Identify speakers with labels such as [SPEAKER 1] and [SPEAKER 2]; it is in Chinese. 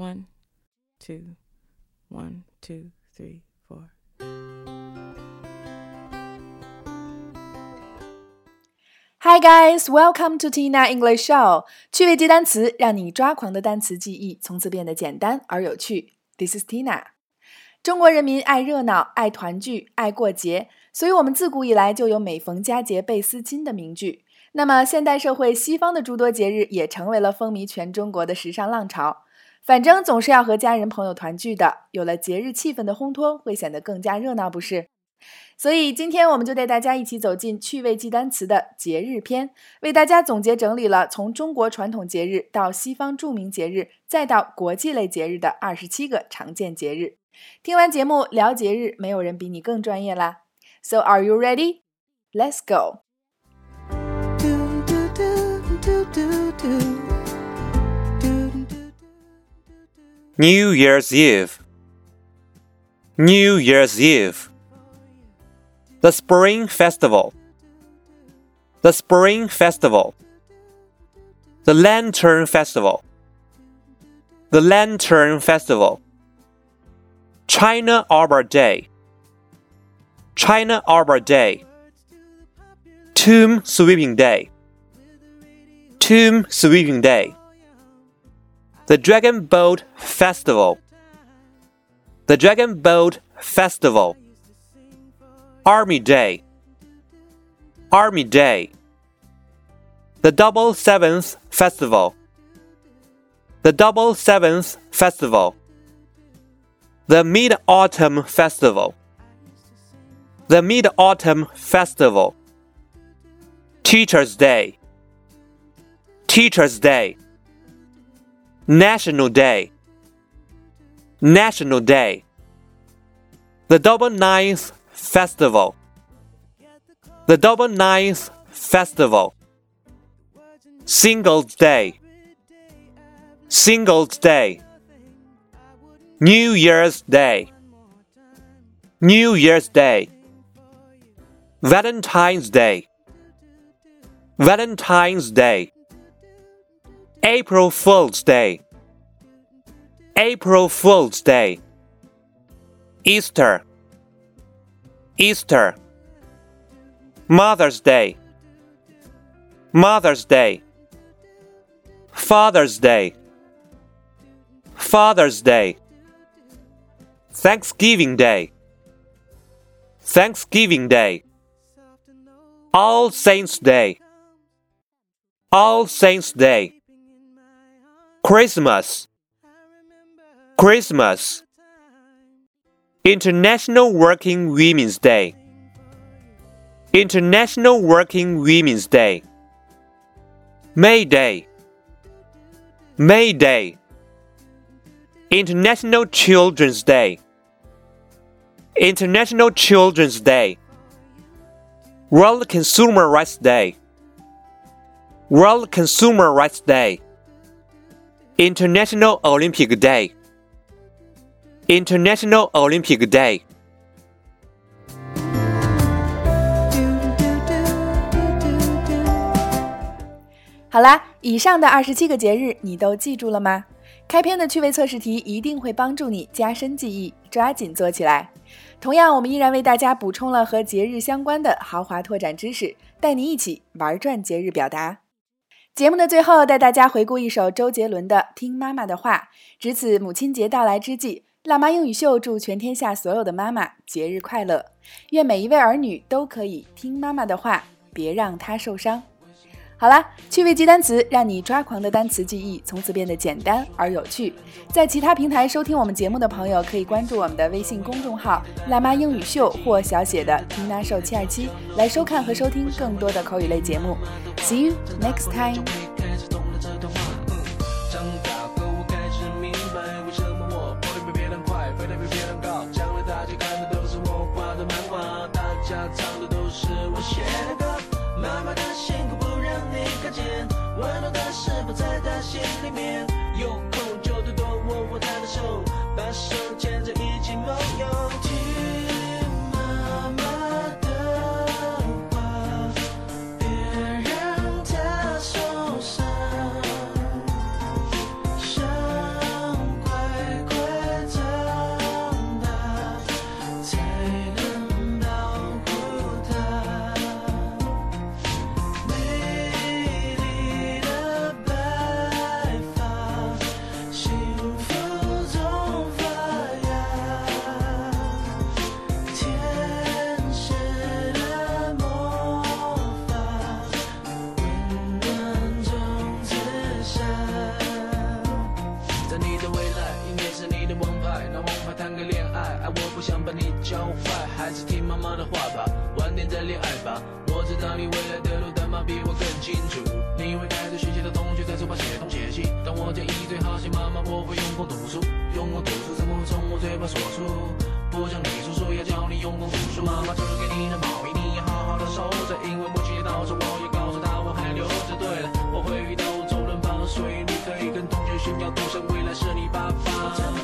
[SPEAKER 1] One, two, one, two, three, four.
[SPEAKER 2] Hi guys, welcome to Tina English Show。趣味记单词，让你抓狂的单词记忆从此变得简单而有趣。This is Tina。中国人民爱热闹、爱团聚、爱过节，所以我们自古以来就有“每逢佳节倍思亲”的名句。那么，现代社会西方的诸多节日也成为了风靡全中国的时尚浪潮。反正总是要和家人朋友团聚的，有了节日气氛的烘托，会显得更加热闹，不是？所以今天我们就带大家一起走进趣味记单词的节日篇，为大家总结整理了从中国传统节日到西方著名节日，再到国际类节日的二十七个常见节日。听完节目聊节日，没有人比你更专业啦。So are you ready? Let's go.
[SPEAKER 3] New Year's Eve. New Year's Eve. The Spring Festival. The Spring Festival. The Lantern Festival. The Lantern Festival. China Arbor Day. China Arbor Day. Tomb Sweeping Day. Tomb Sweeping Day. The Dragon Boat Festival. The Dragon Boat Festival. Army Day. Army Day. The Double Seventh Festival. The Double Seventh Festival. The Mid Autumn Festival. The Mid Autumn Festival. Teacher's Day. Teacher's Day. National Day. National Day. The Double Ninth Festival. The Double Ninth Festival. Singles Day. Singles Day. New Year's Day. New Year's Day. Valentine's Day. Valentine's Day. April Fool's Day. April Fool's Day. Easter. Easter. Mother's Day. Mother's Day. Father's Day. Father's Day. Thanksgiving Day. Thanksgiving Day. All Saints Day. All Saints Day. Christmas. Christmas. International Working Women's Day. International Working Women's Day. May Day. May Day. International Children's Day. International Children's Day. World Consumer Rights Day. World Consumer Rights Day. International Olympic Day. International Olympic Day.
[SPEAKER 2] 好啦，以上的二十七个节日你都记住了吗？开篇的趣味测试题一定会帮助你加深记忆，抓紧做起来。同样，我们依然为大家补充了和节日相关的豪华拓展知识，带你一起玩转节日表达。节目的最后，带大家回顾一首周杰伦的《听妈妈的话》，值此母亲节到来之际，辣妈英语秀祝全天下所有的妈妈节日快乐，愿每一位儿女都可以听妈妈的话，别让她受伤。好啦，趣味记单词，让你抓狂的单词记忆从此变得简单而有趣。在其他平台收听我们节目的朋友，可以关注我们的微信公众号“辣妈英语秀”或小写的 “Tina Show 七二七”来收看和收听更多的口语类节目。See you next time.
[SPEAKER 4] 长大后我开始明白，为什么我跑得比别人快，飞得比别人高。将来大家看的都是我画的漫画，大家唱的都是我写的歌。妈妈的辛苦温暖的事不在他心里。还是听妈妈的话吧，晚点再恋爱吧。我知道你未来的路，但妈比我更清楚。你会带着学习的同学在书包写东写西，但我建议最好写妈妈，我会用功读书，用功读书怎么会从我嘴巴说出？不像你叔叔要教你用功读书，妈妈织给你的毛衣你要好好的收着，因为母亲节到时我也告诉她我还留着。对了，我会遇到周润发，所以你可以跟同学炫耀，赌神未来是你爸爸。